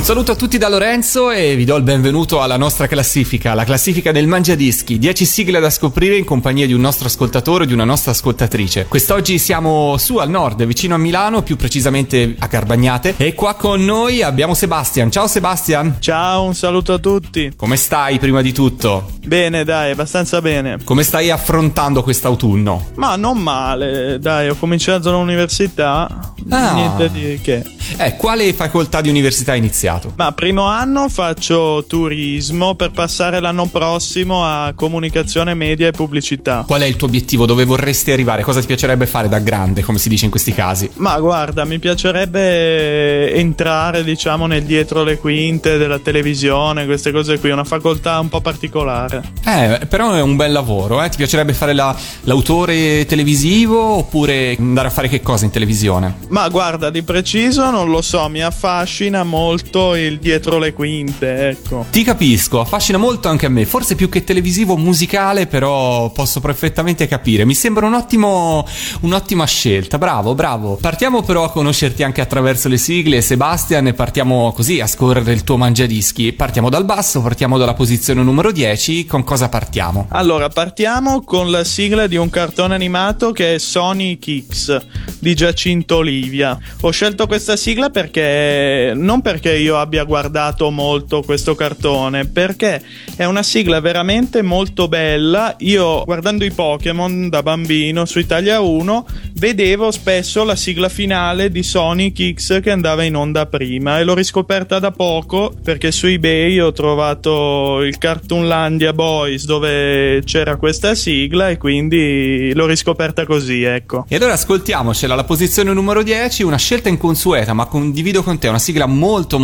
Un saluto a tutti da Lorenzo e vi do il benvenuto alla nostra classifica, la classifica del Mangiadischi, 10 sigle da scoprire in compagnia di un nostro ascoltatore o di una nostra ascoltatrice. Quest'oggi siamo su al nord, vicino a Milano, più precisamente a Carbagnate e qua con noi abbiamo Sebastian. Ciao Sebastian, Ciao, un saluto a tutti. come stai prima di tutto? Bene, dai, abbastanza bene. Come stai affrontando quest'autunno? Ma non male, dai, ho cominciato l'università. Ah. Niente di che. Eh, quale facoltà di università hai iniziato? Ma primo anno faccio turismo per passare l'anno prossimo a comunicazione media e pubblicità. Qual è il tuo obiettivo? Dove vorresti arrivare? Cosa ti piacerebbe fare da grande, come si dice in questi casi? Ma guarda, mi piacerebbe entrare, diciamo, nel dietro le quinte della televisione, queste cose qui, una facoltà un po' particolare. Eh, però è un bel lavoro, eh? Ti piacerebbe fare la- l'autore televisivo oppure andare a fare che cosa in televisione? Ma guarda, di preciso non lo so, mi affascina molto il dietro le quinte, ecco. Ti capisco, affascina molto anche a me, forse più che televisivo musicale, però posso perfettamente capire. Mi sembra un ottimo, un'ottima scelta, bravo, bravo. Partiamo però a conoscerti anche attraverso le sigle, Sebastian, e partiamo così a scorrere il tuo mangiadischi. Partiamo dal basso, partiamo dalla posizione numero 10, con cosa partiamo? Allora, partiamo con la sigla di un cartone animato che è Sonic X di Giacinto Olivia. Ho scelto questa sigla perché non perché io abbia guardato molto questo cartone, perché è una sigla veramente molto bella. Io guardando i Pokémon da bambino su Italia 1 vedevo spesso la sigla finale di Sonic X che andava in onda prima e l'ho riscoperta da poco perché su eBay ho trovato il Cartoonlandia Boys dove c'era questa sigla e quindi l'ho riscoperta così, ecco. E allora ascoltiamocela, la posizione numero 10, una scelta inconsueta, ma condivido con te una sigla molto molto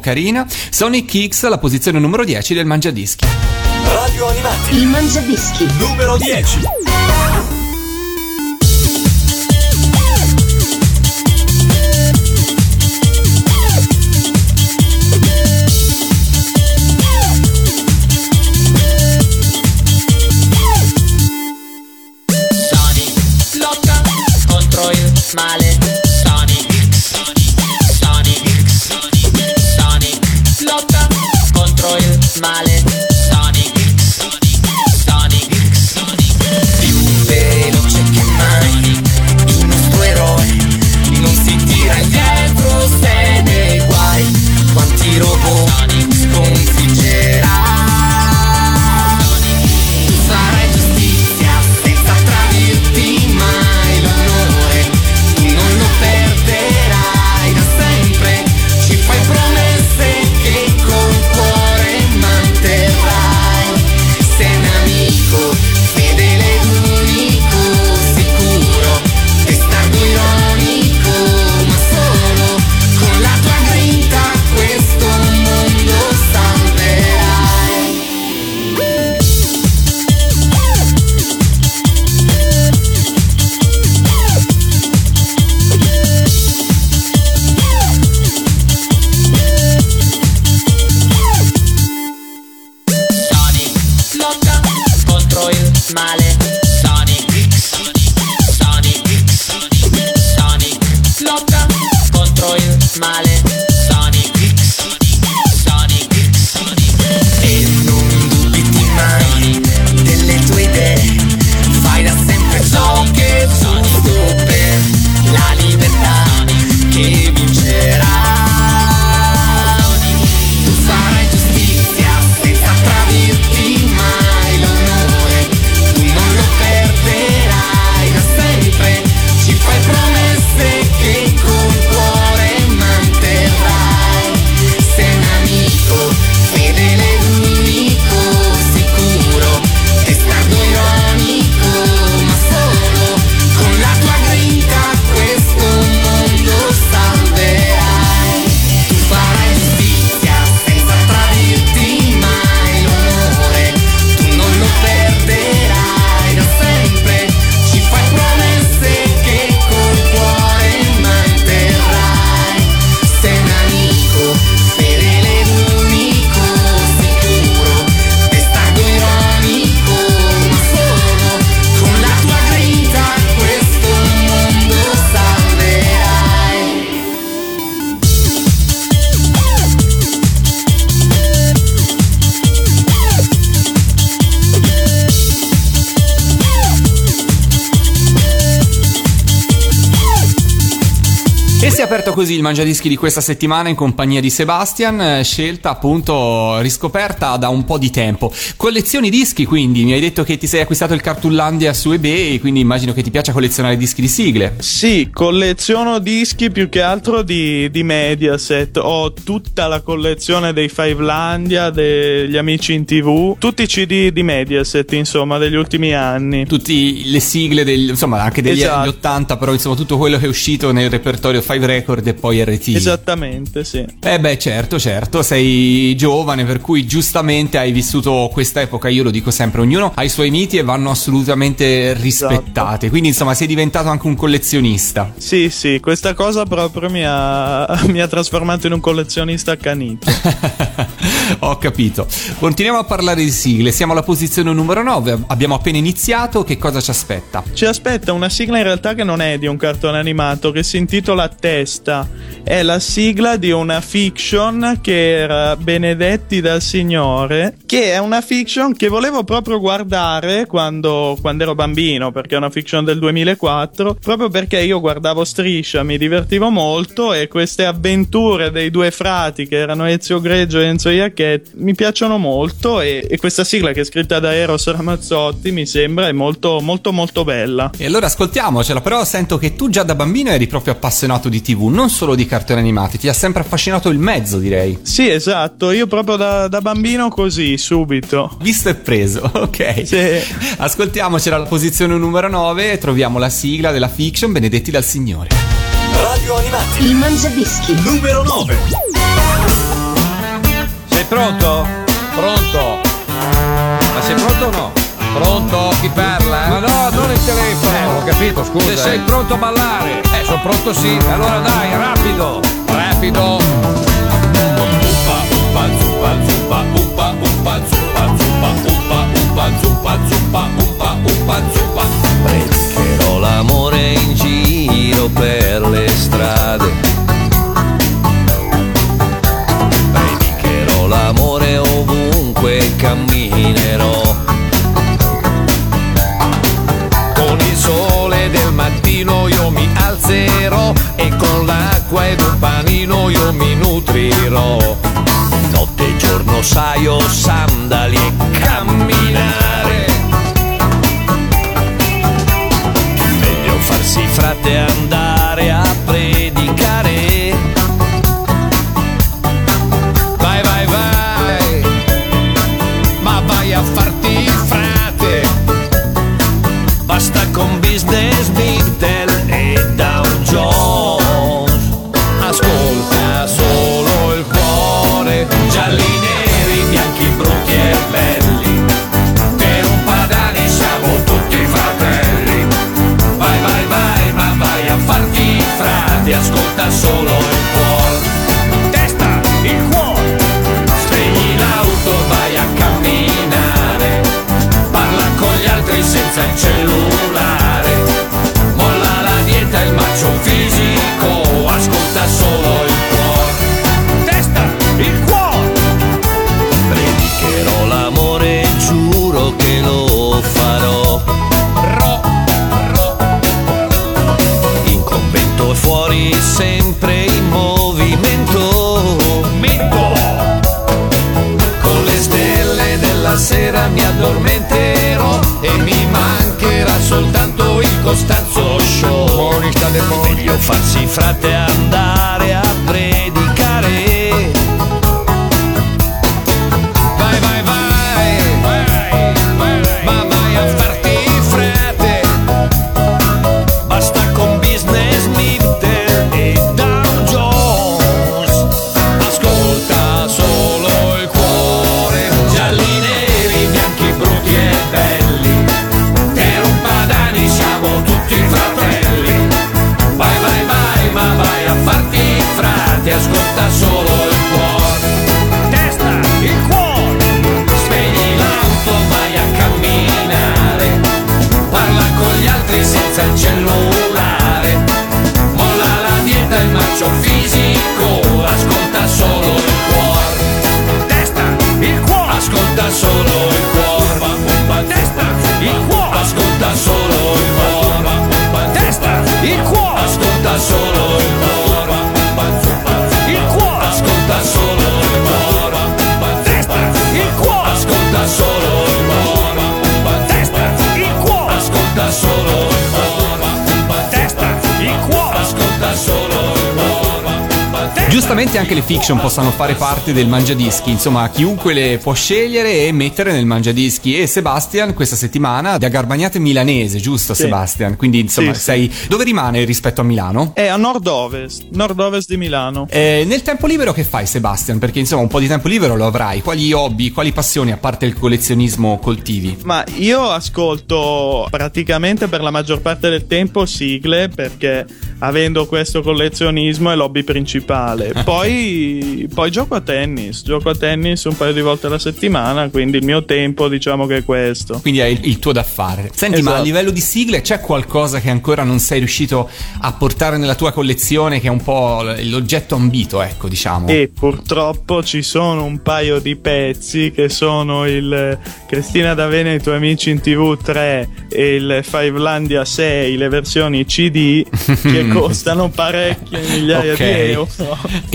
carina. Sonic X, la posizione numero 10 del Mangiadischi. Radio Animati. Il Mangiadischi. Numero 10. Sonic lotta contro il male. Contro il male. Sonic Sonic più veloce che mai il nostro eroe non si tira indietro se nei guai quanti robot sconfiggerà. Così il Mangiadischi di questa settimana in compagnia di Sebastian, eh, scelta appunto riscoperta da un po' di tempo. Collezioni dischi quindi, mi hai detto che ti sei acquistato il Cartullandia su eBay, quindi immagino che ti piaccia collezionare dischi di sigle. Sì, colleziono dischi più che altro di, di Mediaset. Ho tutta la collezione dei Fivelandia, degli amici in tv, tutti i CD di Mediaset, insomma, degli ultimi anni. Tutte le sigle, degli, insomma anche degli Esatto. anni 80, però insomma tutto quello che è uscito nel repertorio Five Record e poi RT. Esattamente, sì. Eh beh, certo, certo, sei giovane, per cui giustamente hai vissuto questa epoca, io lo dico sempre, ognuno ha i suoi miti e vanno assolutamente rispettate. Esatto. Quindi, insomma, sei diventato anche un collezionista. Sì, sì, questa cosa proprio mi ha, mi ha trasformato in un collezionista accanito. Ho capito. Continuiamo a parlare di sigle, siamo alla posizione numero 9, abbiamo appena iniziato, che cosa ci aspetta? Ci aspetta una sigla in realtà che non è di un cartone animato, che si intitola Testa. È la sigla di una fiction che era Benedetti dal Signore, che è una fiction che volevo proprio guardare quando, quando ero bambino, perché è una fiction del 2004, proprio perché io guardavo Striscia, mi divertivo molto e queste avventure dei due frati che erano Ezio Greggio e Enzo Iacchetti mi piacciono molto e, e questa sigla che è scritta da Eros Ramazzotti mi sembra è molto molto molto bella. E allora ascoltiamocela, però sento che tu già da bambino eri proprio appassionato di TV, non solo di cartoni animati, ti ha sempre affascinato il mezzo, direi. Sì, esatto, io proprio da, da bambino così, subito. Visto e preso, ok. Sì. Ascoltiamocela alla posizione numero 9 troviamo la sigla della fiction Benedetti dal Signore. Radio Animati, Il Mangiadischi. numero 9. Capito, scusa. Se sei pronto a ballare. Eh, sono pronto sì. Allora dai, rapido. Rapido. Predicherò l'amore in giro per le strade. Predicherò l'amore ovunque camminerò. Con l'acqua ed un panino io mi nutrirò. Notte e giorno saio, sandali e camminare. Meglio farsi frate andare giustamente anche le fiction possano fare parte del mangiadischi, insomma chiunque le può scegliere e mettere nel mangiadischi e Sebastian questa settimana da Garbagnate milanese, giusto Sì. Sebastian? Quindi insomma Sì, sì. sei... Dove rimane rispetto a Milano? È a nord-ovest, nord-ovest di Milano. Eh, nel tempo libero che fai Sebastian? Perché insomma un po' di tempo libero lo avrai, quali hobby, quali passioni a parte il collezionismo coltivi? Ma io ascolto praticamente per la maggior parte del tempo sigle perché avendo questo collezionismo è l'hobby principale. Poi, poi gioco a tennis, gioco a tennis un paio di volte alla settimana, quindi il mio tempo diciamo che è questo. Quindi è il, il tuo da fare. Senti, ma a Esatto. livello di sigle c'è qualcosa che ancora non sei riuscito a portare nella tua collezione che è un po' l'oggetto ambito, ecco, diciamo. E purtroppo ci sono un paio di pezzi che sono il Cristina D'Avena e i tuoi amici in TV 3 e il Fivelandia 6, le versioni CD che costano parecchie migliaia Ok. di euro.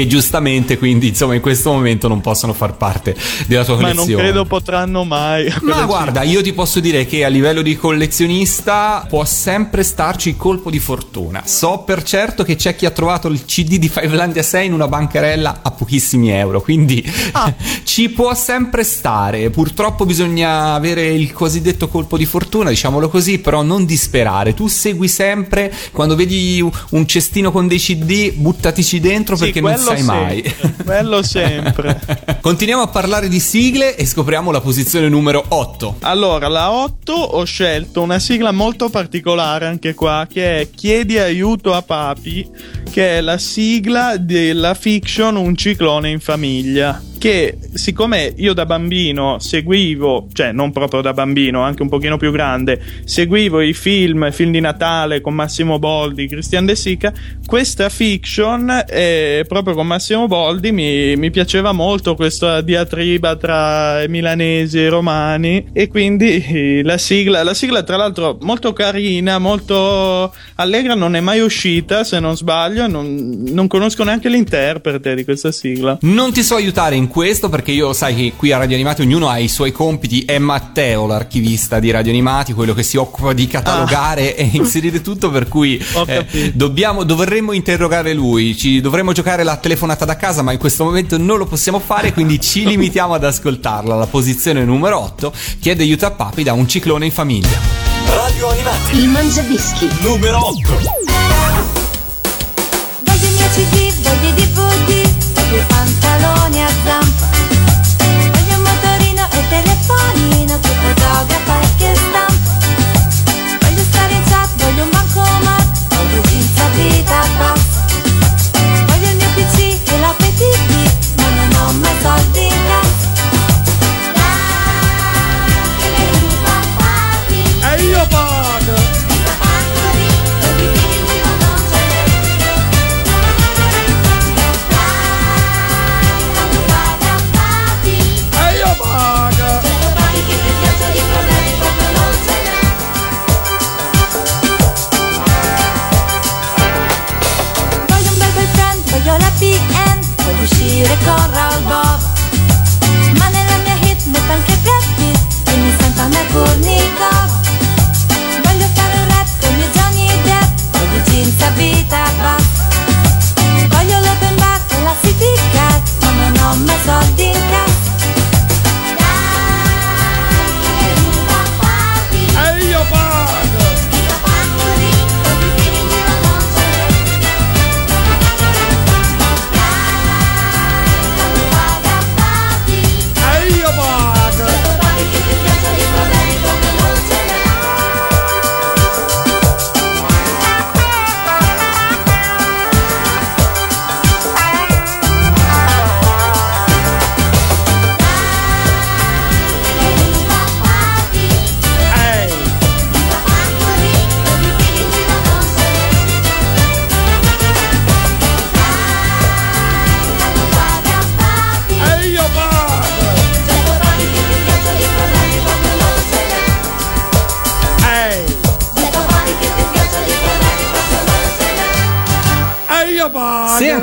Che giustamente, quindi, insomma, in questo momento non possono far parte della tua Ma non collezione. credo potranno mai. Ma guarda, io ti posso dire che a livello di collezionista può sempre starci il colpo di fortuna. So per certo che c'è chi ha trovato il CD di Fivelandia 6 in una bancarella a pochissimi euro, quindi Ah. ci può sempre stare. Purtroppo bisogna avere il cosiddetto colpo di fortuna, diciamolo così, però non disperare. Tu segui sempre quando vedi un cestino con dei CD, buttatici dentro Sì, perché non quello sai mai. sempre, quello sempre. Continuiamo a parlare di sigle e scopriamo la posizione numero 8. Allora, la 8 ho scelto una sigla molto particolare anche qua, che è Chiedi aiuto a papi, che è la sigla della fiction Un ciclone in famiglia. Che siccome io da bambino seguivo, cioè non proprio da bambino, anche un pochino più grande, seguivo i film, film di Natale con Massimo Boldi, Christian De Sica, questa fiction, eh, proprio con Massimo Boldi, mi, mi piaceva molto questa diatriba tra milanesi e romani e quindi la sigla, la sigla tra l'altro molto carina, molto allegra, non è mai uscita se non sbaglio, non, non conosco neanche l'interprete di questa sigla. Non ti so aiutare in questo perché io sai che qui a Radio Animati ognuno ha i suoi compiti. È Matteo l'archivista di Radio Animati, quello che si occupa di catalogare e inserire tutto. Per cui Ah. Eh, dobbiamo, dovremmo interrogare lui. Ci dovremmo giocare la telefonata da casa, ma in questo momento non lo possiamo fare. Quindi ci limitiamo ad ascoltarla. La posizione numero 8 chiede aiuto a papi da un ciclone in famiglia. Radio Animati, Il Mangiadischi. numero 8. Voglio i miei CD, voglio i DVD, voglio i pantaloni e corra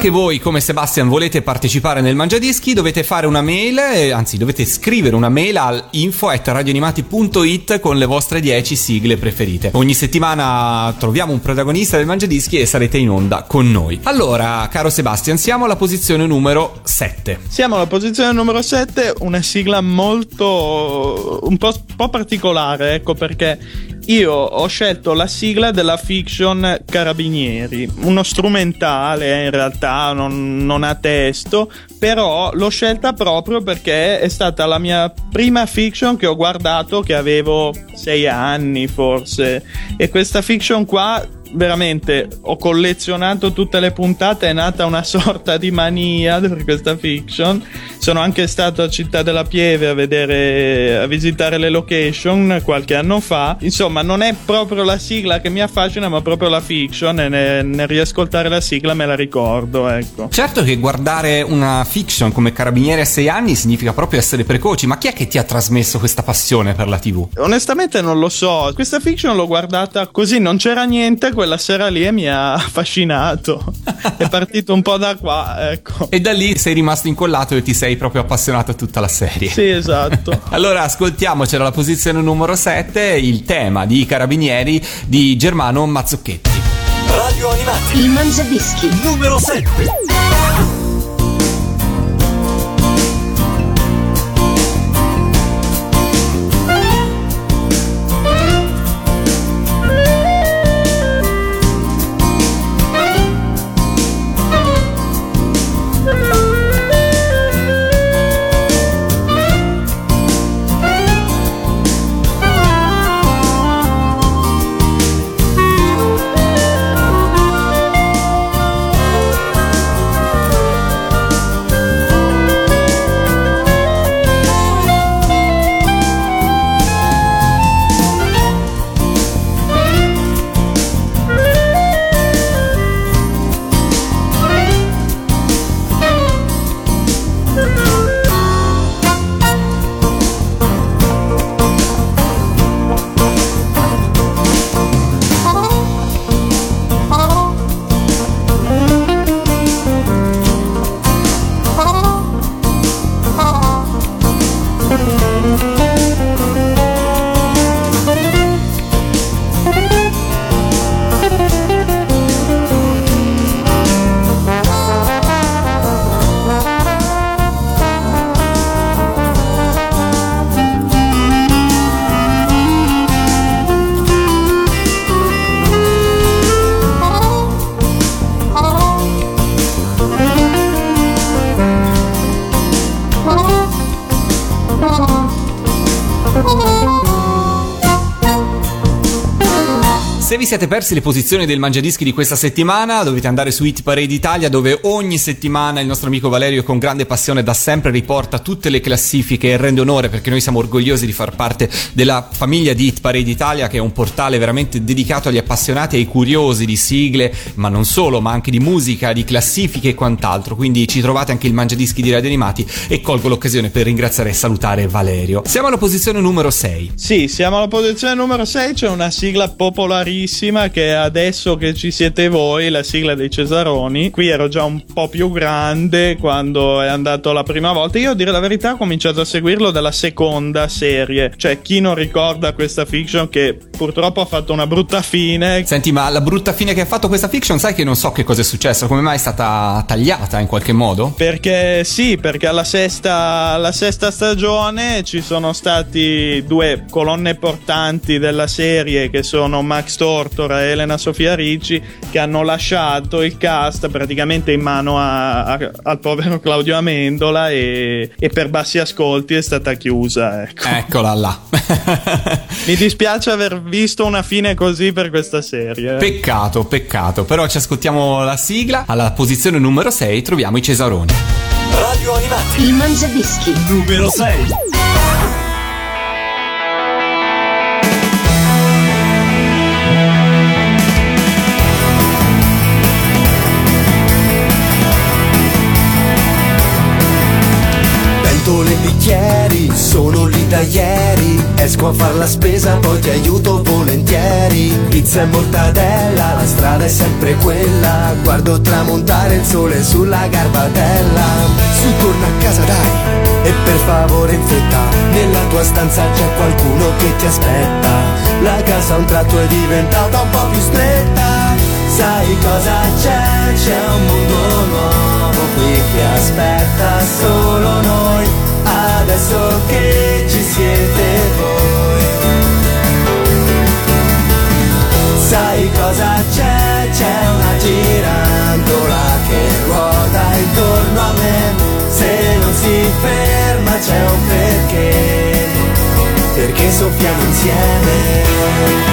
anche voi, come Sebastian, volete partecipare nel Mangiadischi, dovete fare una mail, eh, anzi, dovete scrivere una mail al info.radioanimati.it con le vostre 10 sigle preferite. Ogni settimana troviamo un protagonista del Mangiadischi e sarete in onda con noi. Allora, caro Sebastian, siamo alla posizione numero 7. Siamo alla posizione numero 7, una sigla molto un po', po' particolare, ecco perché io ho scelto la sigla della fiction Carabinieri, uno strumentale in realtà, non, non ha testo, però l'ho scelta proprio perché è stata la mia prima fiction che ho guardato che avevo sei anni forse. E questa fiction qua veramente ho collezionato tutte le puntate, è nata una sorta di mania per questa fiction. Sono anche stato a Città della Pieve a vedere, a visitare le location qualche anno fa. Insomma, non è proprio la sigla che mi affascina, ma proprio la fiction. E nel, nel riascoltare la sigla me la ricordo, ecco. Certo che guardare una fiction come Carabinieri a 6 anni significa proprio essere precoci, ma chi è che ti ha trasmesso questa passione per la TV? Onestamente non lo so. Questa fiction l'ho guardata così, non c'era niente quella sera lì e mi ha affascinato. è partito un po' da qua, ecco. E da lì sei rimasto incollato e ti sei proprio appassionato a tutta la serie. Sì, esatto. allora ascoltiamocela alla posizione numero 7, il tema di Carabinieri di Germano Mazzocchetti. Radio Animati. Il Mangiadischi. Numero 7. Siete persi le posizioni del Mangiadischi di questa settimana, dovete andare su Hit Parade Italia, dove ogni settimana il nostro amico Valerio, con grande passione, da sempre riporta tutte le classifiche e rende onore perché noi siamo orgogliosi di far parte della famiglia di Hit Parade Italia, che è un portale veramente dedicato agli appassionati e ai curiosi di sigle, ma non solo, ma anche di musica, di classifiche e quant'altro. Quindi ci trovate anche il Mangiadischi di Radio Animati e colgo l'occasione per ringraziare e salutare Valerio. Siamo alla posizione numero 6. Sì, siamo alla posizione numero 6, c'è una sigla popolarissima che adesso che ci siete voi, la sigla dei Cesaroni. Qui ero già un po' più grande quando è andato la prima volta. Io a dire la verità ho cominciato a seguirlo dalla seconda serie. Cioè, chi non ricorda questa fiction che purtroppo ha fatto una brutta fine. Senti, ma la brutta fine che ha fatto questa fiction, sai che non so che cosa è successo? Come mai è stata tagliata in qualche modo? Perché sì, perché alla sesta, alla sesta stagione ci sono stati due colonne portanti della serie che sono Max Tortora e Elena Sofia Ricci che hanno lasciato il cast praticamente in mano a- a- al povero Claudio Amendola e, e per bassi ascolti è stata chiusa. Ecco. Eccola là. Mi dispiace aver visto una fine così per questa serie. peccato, peccato. Però ci ascoltiamo la sigla. Alla posizione numero 6 troviamo i Cesaroni. Radio Animati. Il Mangiadischi. Numero 6. Ieri Esco a far la spesa, poi ti aiuto volentieri. Pizza e mortadella, la strada è sempre quella. Guardo tramontare il sole sulla garbatella Su torna a casa dai, e per favore in fretta Nella tua stanza c'è qualcuno che ti aspetta. La casa a un tratto è diventata un po' più stretta. Sai cosa c'è? C'è un mondo nuovo qui che aspetta solo noi. Adesso che ci siete si ferma c'è un perché. Perché soffiamo insieme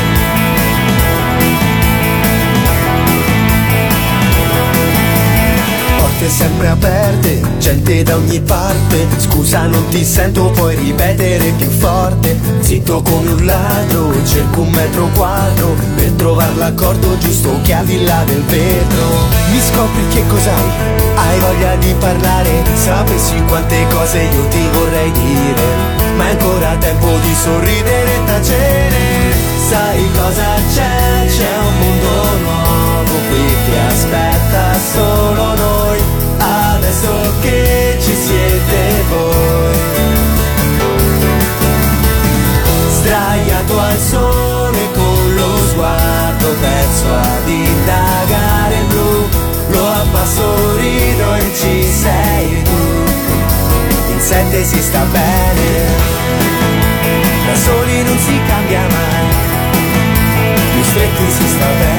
porte sempre aperte, gente da ogni parte. Scusa, non ti sento, puoi ripetere più forte. Zitto come un ladro, cerco un metro quadro per trovare l'accordo giusto che al di là del vetro. Mi scopri che cos'hai? Hai voglia di parlare? Sapessi quante cose io ti vorrei dire. Ma è ancora tempo di sorridere e tacere. Sai cosa c'è? C'è un mondo nuovo qui che aspetta solo noi. Al sole con lo sguardo perso ad indagare il blu. Lo abbasso, rido e ci sei tu. In sette si sta bene. Da soli non si cambia mai più stretti si sta bene,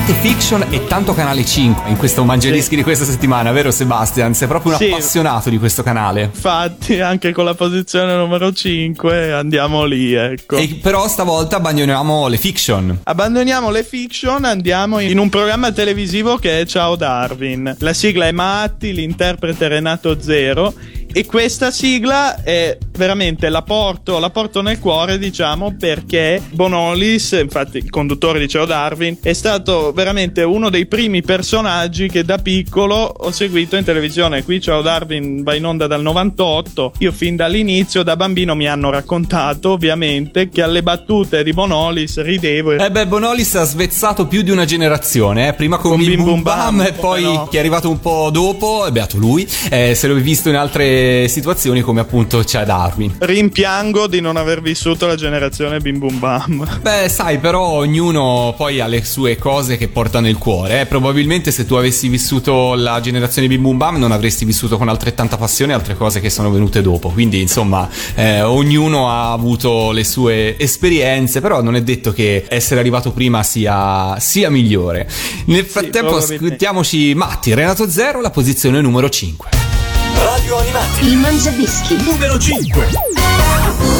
Tante fiction e tanto canale 5 in questo mangerischi di questa settimana, vero Sebastian? Sei proprio un Sì. appassionato di questo canale. Infatti, anche con la posizione numero 5 andiamo lì, ecco. E però stavolta abbandoniamo le fiction. Abbandoniamo le fiction, andiamo in un programma televisivo che è Ciao Darwin. La sigla è Matti, l'interprete è Renato Zero. E questa sigla è veramente la porto, la porto nel cuore, diciamo, perché Bonolis, infatti il conduttore di Ciao Darwin, è stato veramente uno dei primi personaggi che da piccolo ho seguito in televisione. Qui Ciao Darwin va in onda dal 98. Io fin dall'inizio, da bambino, mi hanno raccontato, ovviamente, che alle battute di Bonolis ridevo. e Eh beh, Bonolis ha svezzato più di una generazione, eh. prima con, Con Bim Bum Bam, Bam, e poi no. chi è arrivato un po' dopo, è beato lui, eh, se l'ho visto in altre situazioni come appunto c'è Darwin. Rimpiango di non aver vissuto la generazione Bim Bum Bam. Beh, sai, però ognuno poi ha le sue cose che porta nel cuore. eh. Probabilmente se tu avessi vissuto la generazione Bim Bum Bam non avresti vissuto con altrettanta passione altre cose che sono venute dopo. Quindi, insomma, eh, ognuno ha avuto le sue esperienze, però non è detto che essere arrivato prima sia, sia migliore. Nel frattempo, probabilmente. ascoltiamoci Matti, Renato Zero, la posizione numero 5. Radio Animati. Il Mangiadischi. Numero 5.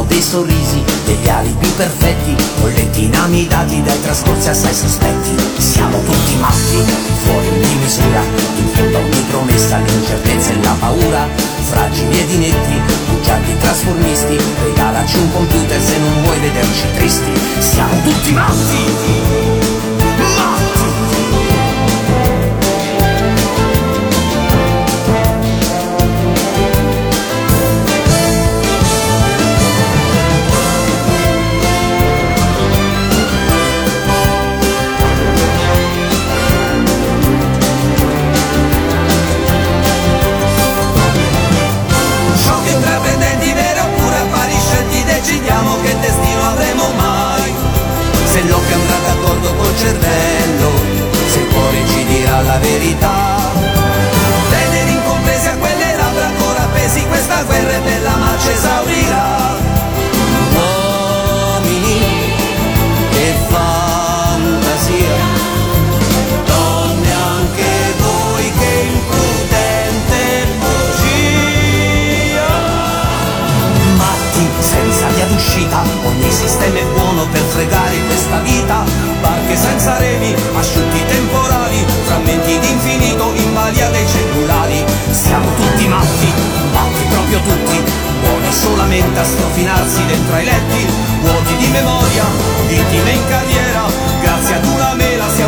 Spariamo dei sorrisi, degli alibi perfetti, bolletti inamidati dai trascorsi assai sospetti. Siamo tutti matti, fuori di misura, in fondo a ogni promessa, l'incertezza e la paura, fragili ed inetti, bugiardi trasformisti, regalaci un computer se non vuoi vederci tristi. Siamo tutti! Matti! tutti, buoni solamente a strofinarsi dentro ai letti, vuoti di memoria, vittime in carriera, grazie ad una mela si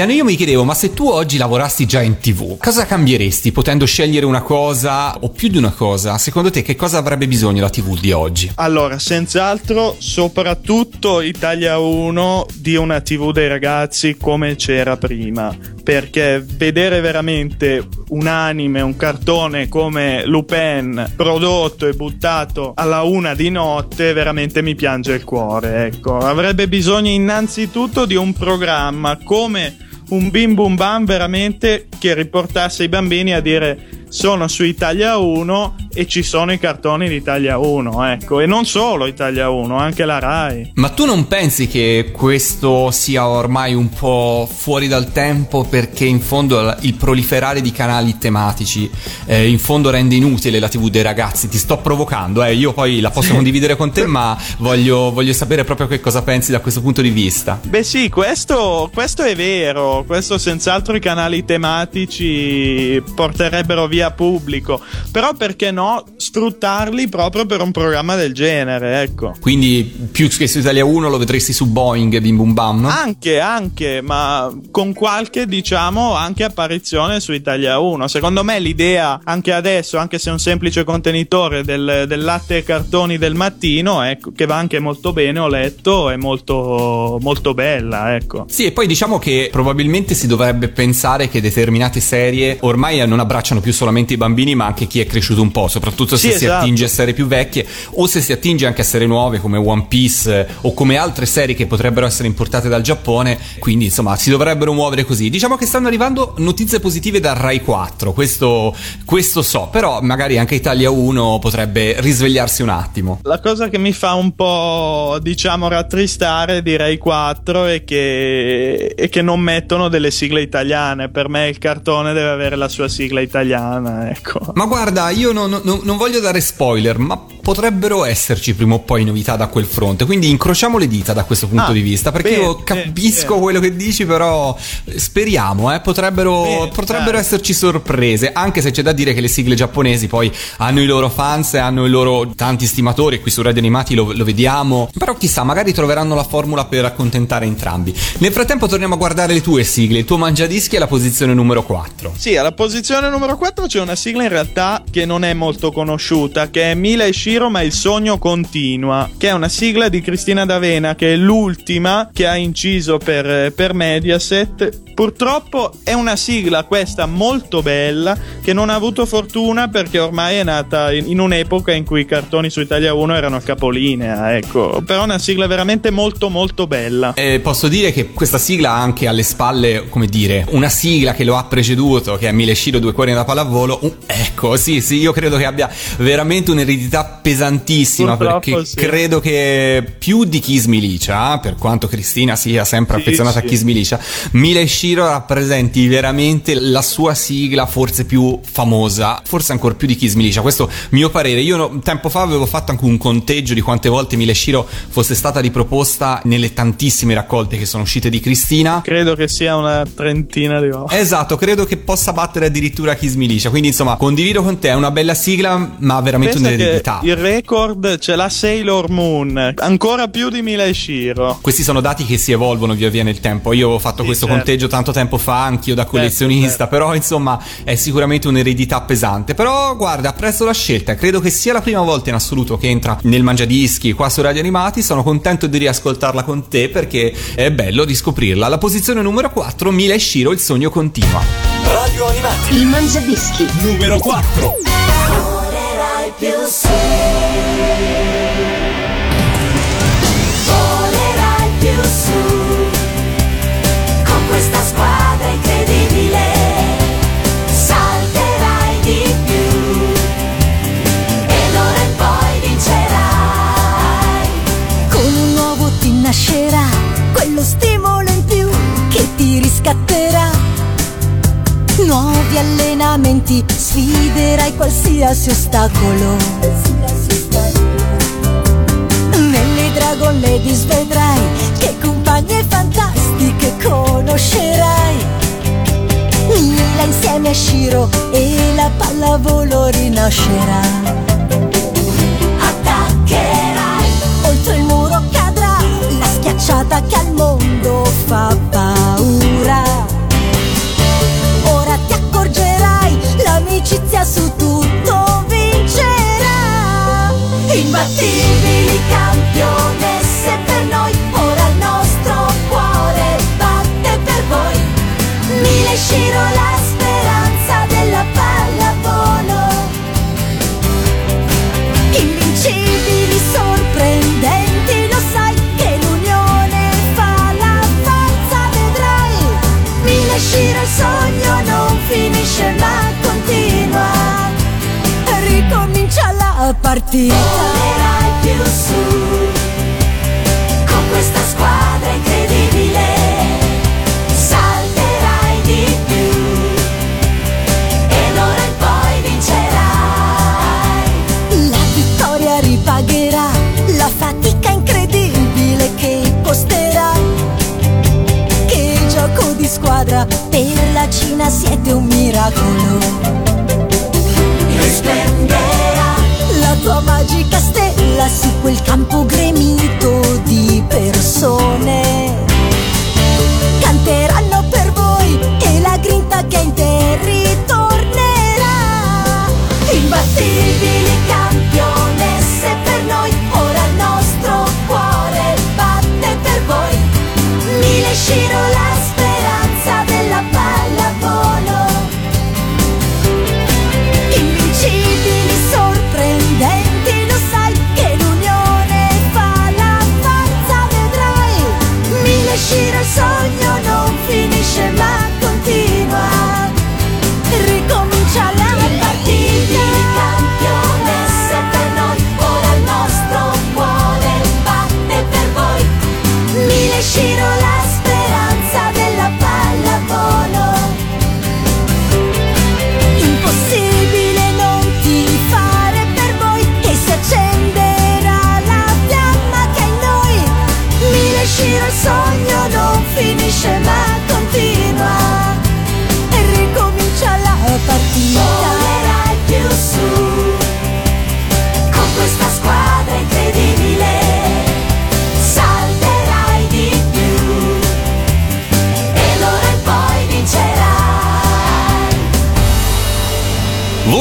Sebastiano, io mi chiedevo, ma se tu oggi lavorassi già in tv, cosa cambieresti potendo scegliere una cosa o più di una cosa? Secondo te che cosa avrebbe bisogno la tv di oggi? Allora, senz'altro, soprattutto Italia 1 di una TV dei ragazzi come c'era prima. Perché vedere veramente un anime, un cartone come Lupin prodotto e buttato alla una di notte, veramente mi piange il cuore. Ecco, avrebbe bisogno innanzitutto di un programma come un bim bum bam veramente che riportasse i bambini a dire sono su Italia 1 e ci sono i cartoni di Italia 1, ecco, e non solo Italia 1, anche la Rai. Ma tu non pensi che questo sia ormai un po' fuori dal tempo perché in fondo il proliferare di canali tematici eh, in fondo rende inutile la tv dei ragazzi? Ti sto provocando, eh, io poi la posso condividere con te, ma voglio, voglio sapere proprio che cosa pensi da questo punto di vista. Beh sì, questo, questo è vero, questo senz'altro i canali tematici porterebbero via pubblico, però perché no sfruttarli proprio per un programma del genere, ecco. Quindi più che su Italia 1 lo vedresti su Boeing Bim Bum Bam? Anche, anche, ma con qualche, diciamo, anche apparizione su Italia 1. Secondo me l'idea, anche adesso, anche se è un semplice contenitore del, del latte e cartoni del mattino, ecco, che va anche molto bene, ho letto, è molto, molto bella, ecco. Sì, e poi diciamo che probabilmente si dovrebbe pensare che determinate serie ormai non abbracciano più solamente i bambini, ma anche chi è cresciuto un po', soprattutto se Sì, si esatto. attinge a serie più vecchie o se si attinge anche a serie nuove come One Piece eh, o come altre serie che potrebbero essere importate dal Giappone. Quindi, insomma, si dovrebbero muovere così. Diciamo che stanno arrivando notizie positive da Rai 4, questo, questo so, però magari anche Italia 1 potrebbe risvegliarsi un attimo. La cosa che mi fa un po', diciamo, rattristare di Rai 4 è che, è che non mettono delle sigle italiane. Per me il cartone deve avere la sua sigla italiana, ecco. Ma guarda, io non, non- non voglio dare spoiler, ma potrebbero esserci prima o poi novità da quel fronte. Quindi incrociamo le dita da questo punto Ah, di vista. Perché bene, io capisco bene. quello che dici, però eh, speriamo, eh, potrebbero, Bene, potrebbero esserci sorprese. Anche se c'è da dire che le sigle giapponesi poi hanno i loro fans e hanno i loro tanti stimatori. e Qui su Radio Animati lo, lo vediamo. Però chissà, magari troveranno la formula per accontentare entrambi. Nel frattempo, torniamo a guardare le tue sigle. Il tuo mangiadischi è la posizione numero 4. Sì, alla posizione numero 4 c'è una sigla in realtà che non è molto conosciuta, che è Mila e Shiro ma il sogno continua, che è una sigla di Cristina D'Avena, che è l'ultima che ha inciso per, per Mediaset. Purtroppo è una sigla questa molto bella che non ha avuto fortuna perché ormai è nata in, in un'epoca in cui i cartoni su Italia 1 erano a capolinea, ecco. Però è una sigla veramente molto molto bella. Eh, posso dire che questa sigla ha anche alle spalle, come dire, una sigla che lo ha preceduto, che è Mille Shiro, Due Cuori da Pallavolo. Uh, ecco, sì, sì, io credo che abbia veramente un'eredità pesantissima, Purtroppo perché sì. credo che più di Kiss Milicia, per quanto Cristina sia sempre Sì, affezionata sì. a Kiss Milicia, Mille Shiro rappresenti veramente la sua sigla forse più famosa, forse ancora più di Kiss Militia. Questo mio parere. Io tempo fa avevo fatto anche un conteggio di quante volte Mile Shiro fosse stata riproposta nelle tantissime raccolte che sono uscite di Cristina. Credo che sia una trentina di volte. Esatto, credo che possa battere addirittura Kiss Militia. Quindi, insomma, condivido con te, è una bella sigla, ma veramente Pensa un'eredità. il record ce l'ha Sailor Moon, ancora più di Mila Shiro. Questi sono dati che si evolvono via via nel tempo. Io ho fatto Sì, questo certo. conteggio tanto tempo fa, anch'io da collezionista, certo. però insomma è sicuramente un'eredità pesante. Però guarda, apprezzo la scelta, credo che sia la prima volta in assoluto che entra nel Mangiadischi qua su Radio Animati. Sono contento di riascoltarla con te perché è bello di scoprirla. La posizione numero 4, Mila e Shiro, il sogno continua. Radio Animati. Il Mangiadischi. Numero 4. Nuovi allenamenti, sfiderai qualsiasi ostacolo. Nelle Dragon Ladies vedrai che compagne fantastiche conoscerai. Mila insieme a Shiro e la pallavolo rinascerà. Attaccherai Oltre il muro cadrà la schiacciata che al mondo fa paura. Imbattibili campionesse per noi Ora il nostro cuore batte per voi. Mila e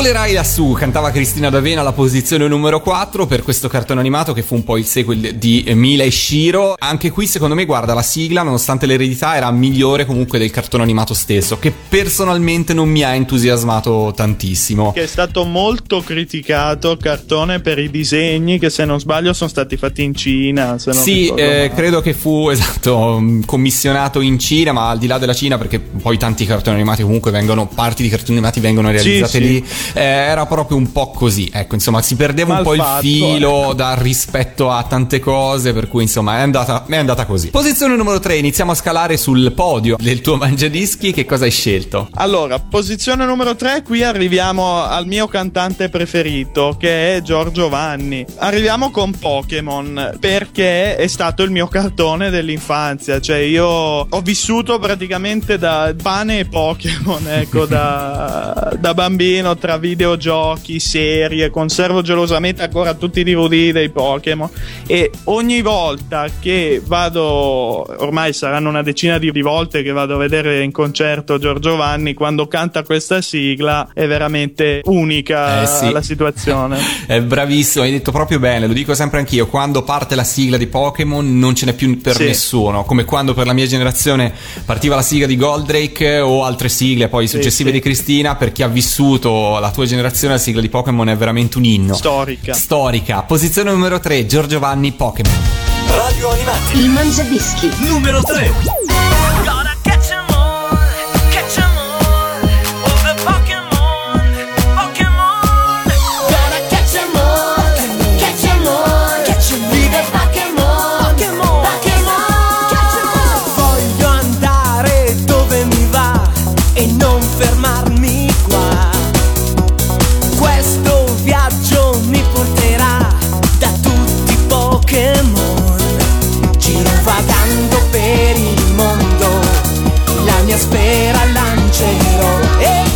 Volerai lassù, cantava Cristina D'Avena alla posizione numero 4 per questo cartone animato che fu un po' il sequel di Mila e Shiro. Anche qui, secondo me, guarda, la sigla, nonostante l'eredità, era migliore comunque del cartone animato stesso, che personalmente non mi ha entusiasmato tantissimo. Che è stato molto criticato cartone per i disegni che se non sbaglio sono stati fatti in Cina. Sì, eh, credo che fu esatto mh, commissionato in Cina, ma al di là della Cina, perché poi tanti cartoni animati comunque vengono, parti di cartoni animati vengono realizzate sì. lì. Eh, era proprio un po' così. Ecco, insomma, si perdeva un po' il Malfatto, filo dal rispetto a tante cose, per cui insomma è andata, è andata così. Posizione numero 3, iniziamo a scalare sul podio del tuo mangiadischi. Che cosa hai scelto? Allora, posizione numero 3, qui arriviamo al mio cantante preferito, che è Giorgio Vanni. Arriviamo con Pokémon, perché è stato il mio cartone dell'infanzia, cioè io ho vissuto praticamente da pane e Pokémon, ecco, da, da bambino tra videogiochi, serie, conservo gelosamente ancora tutti i DVD dei Pokémon e ogni volta che vado, ormai saranno una decina di volte che vado a vedere in concerto Giorgio Vanni, quando canta questa sigla è veramente unica Eh sì. la situazione. È bravissimo, hai detto proprio bene, lo dico sempre anch'io, quando parte la sigla di Pokémon non ce n'è più per Sì. nessuno, come quando per la mia generazione partiva la sigla di Goldrake o altre sigle poi successive sì. di Cristina, per chi ha vissuto la tua generazione la sigla di Pokémon è veramente un inno. Storica. Storica. Posizione numero 3, Giorgio Vanni, Pokémon. Radio Animati. Il Mangiadischi. Numero 3. Mia sfera lancerò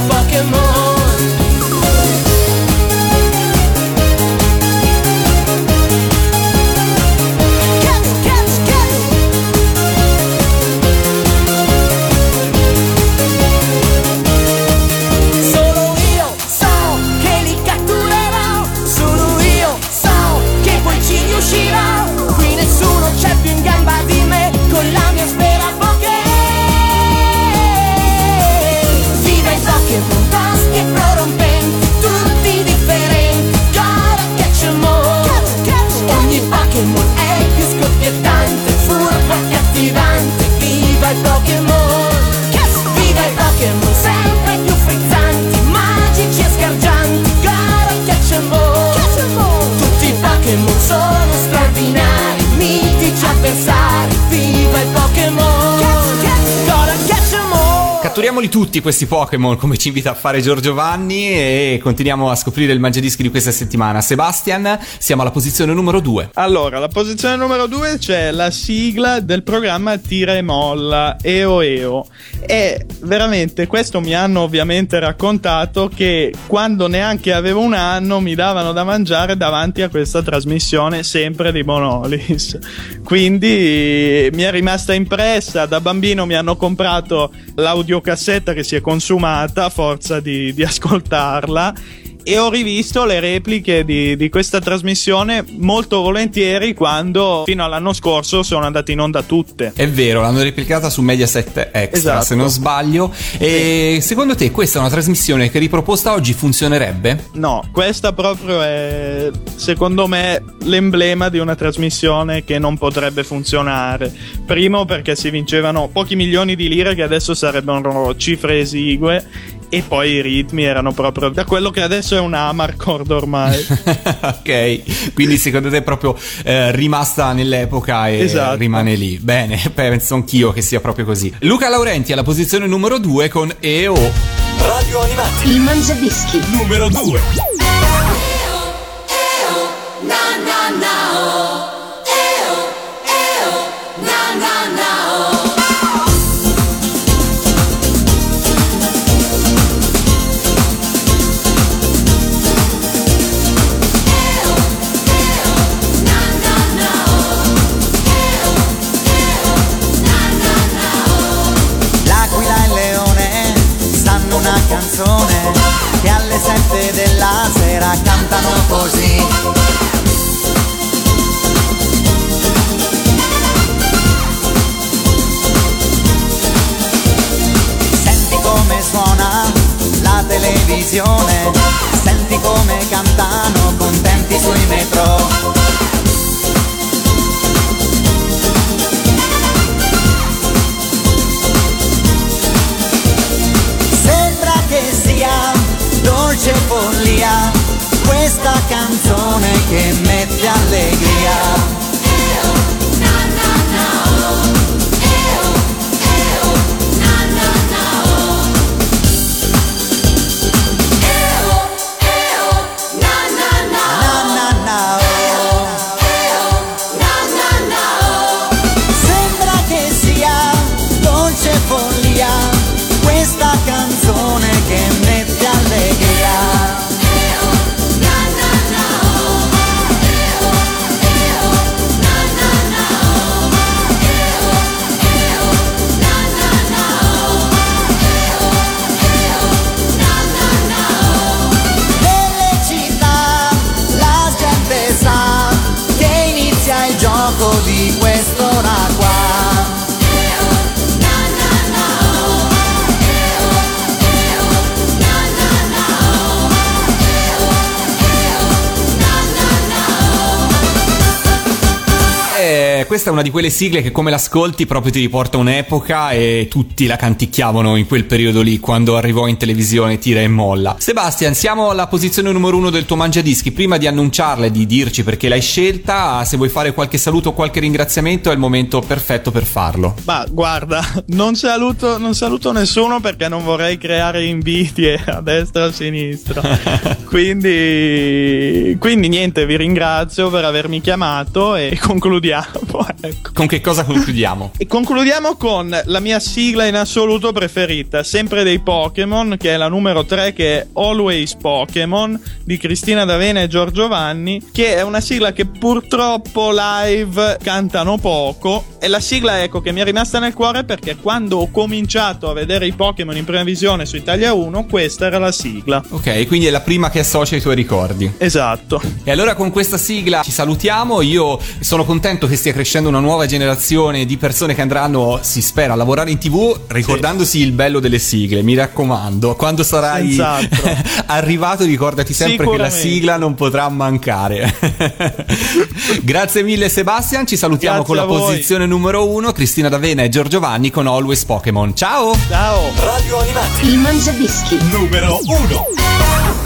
viva il tutti questi Pokémon come ci invita a fare Giorgio Vanni e continuiamo a scoprire il mangiadischi di questa settimana. Sebastian, siamo alla posizione numero 2. Allora, alla posizione numero 2 c'è la sigla del programma Tira e Molla, EO EO. E veramente questo mi hanno ovviamente raccontato che quando neanche avevo un anno mi davano da mangiare davanti a questa trasmissione sempre di Bonolis. Quindi mi è rimasta impressa, da bambino mi hanno comprato l'audiocassetta che si è consumata a forza di, di ascoltarla e ho rivisto le repliche di, di questa trasmissione molto volentieri quando fino all'anno scorso sono andate in onda tutte. È vero, l'hanno replicata su Mediaset Extra, Esatto. se non sbaglio. E secondo te questa è una trasmissione che riproposta oggi funzionerebbe? No, questa proprio è secondo me l'emblema di una trasmissione che non potrebbe funzionare. Primo perché si vincevano pochi milioni di lire che adesso sarebbero cifre esigue e poi i ritmi erano proprio da quello che adesso è un Amarcord ormai. ok, quindi secondo te è proprio eh, rimasta nell'epoca e Esatto. rimane lì. Bene, penso anch'io che sia proprio così. Luca Laurenti alla posizione numero 2 con EO. Radio Animati. Il mangiadischi. Numero 2. Televisione, senti come cantano contenti sui metro. Sembra che sia dolce follia questa canzone che mette allegria. Questa è una di quelle sigle che come l'ascolti proprio ti riporta un'epoca e tutti la canticchiavano in quel periodo lì quando arrivò in televisione tira e molla. Sebastian, siamo alla posizione numero uno del tuo mangiadischi. Prima di annunciarla e di dirci perché l'hai scelta, se vuoi fare qualche saluto o qualche ringraziamento è il momento perfetto per farlo. Ma guarda, non saluto, non saluto nessuno perché non vorrei creare invidie a destra e a sinistra. quindi, quindi niente, vi ringrazio per avermi chiamato e concludiamo. Ecco. Con che cosa concludiamo? E concludiamo con la mia sigla in assoluto preferita, sempre dei Pokémon, che è la numero 3, che è Always Pokémon di Cristina D'Avena e Giorgio Vanni, che è una sigla che purtroppo live cantano poco. E la sigla, ecco, che mi è rimasta nel cuore perché quando ho cominciato a vedere i Pokémon in prima visione su Italia 1, questa era la sigla. Ok, quindi è la prima che associa ai tuoi ricordi. Esatto. E allora con questa sigla ci salutiamo. Io sono contento che stia crescendo una nuova generazione di persone che andranno, si spera, a lavorare in tv ricordandosi il bello delle sigle. Mi raccomando, quando sarai arrivato ricordati sempre che la sigla non potrà mancare. Grazie mille Sebastian, ci salutiamo Grazie con la voi. posizione numero uno, Cristina D'Avena e Giorgio Vanni con Always Pokémon. Ciao! Ciao! Radio Animati. Il mangiadischi. Numero 1.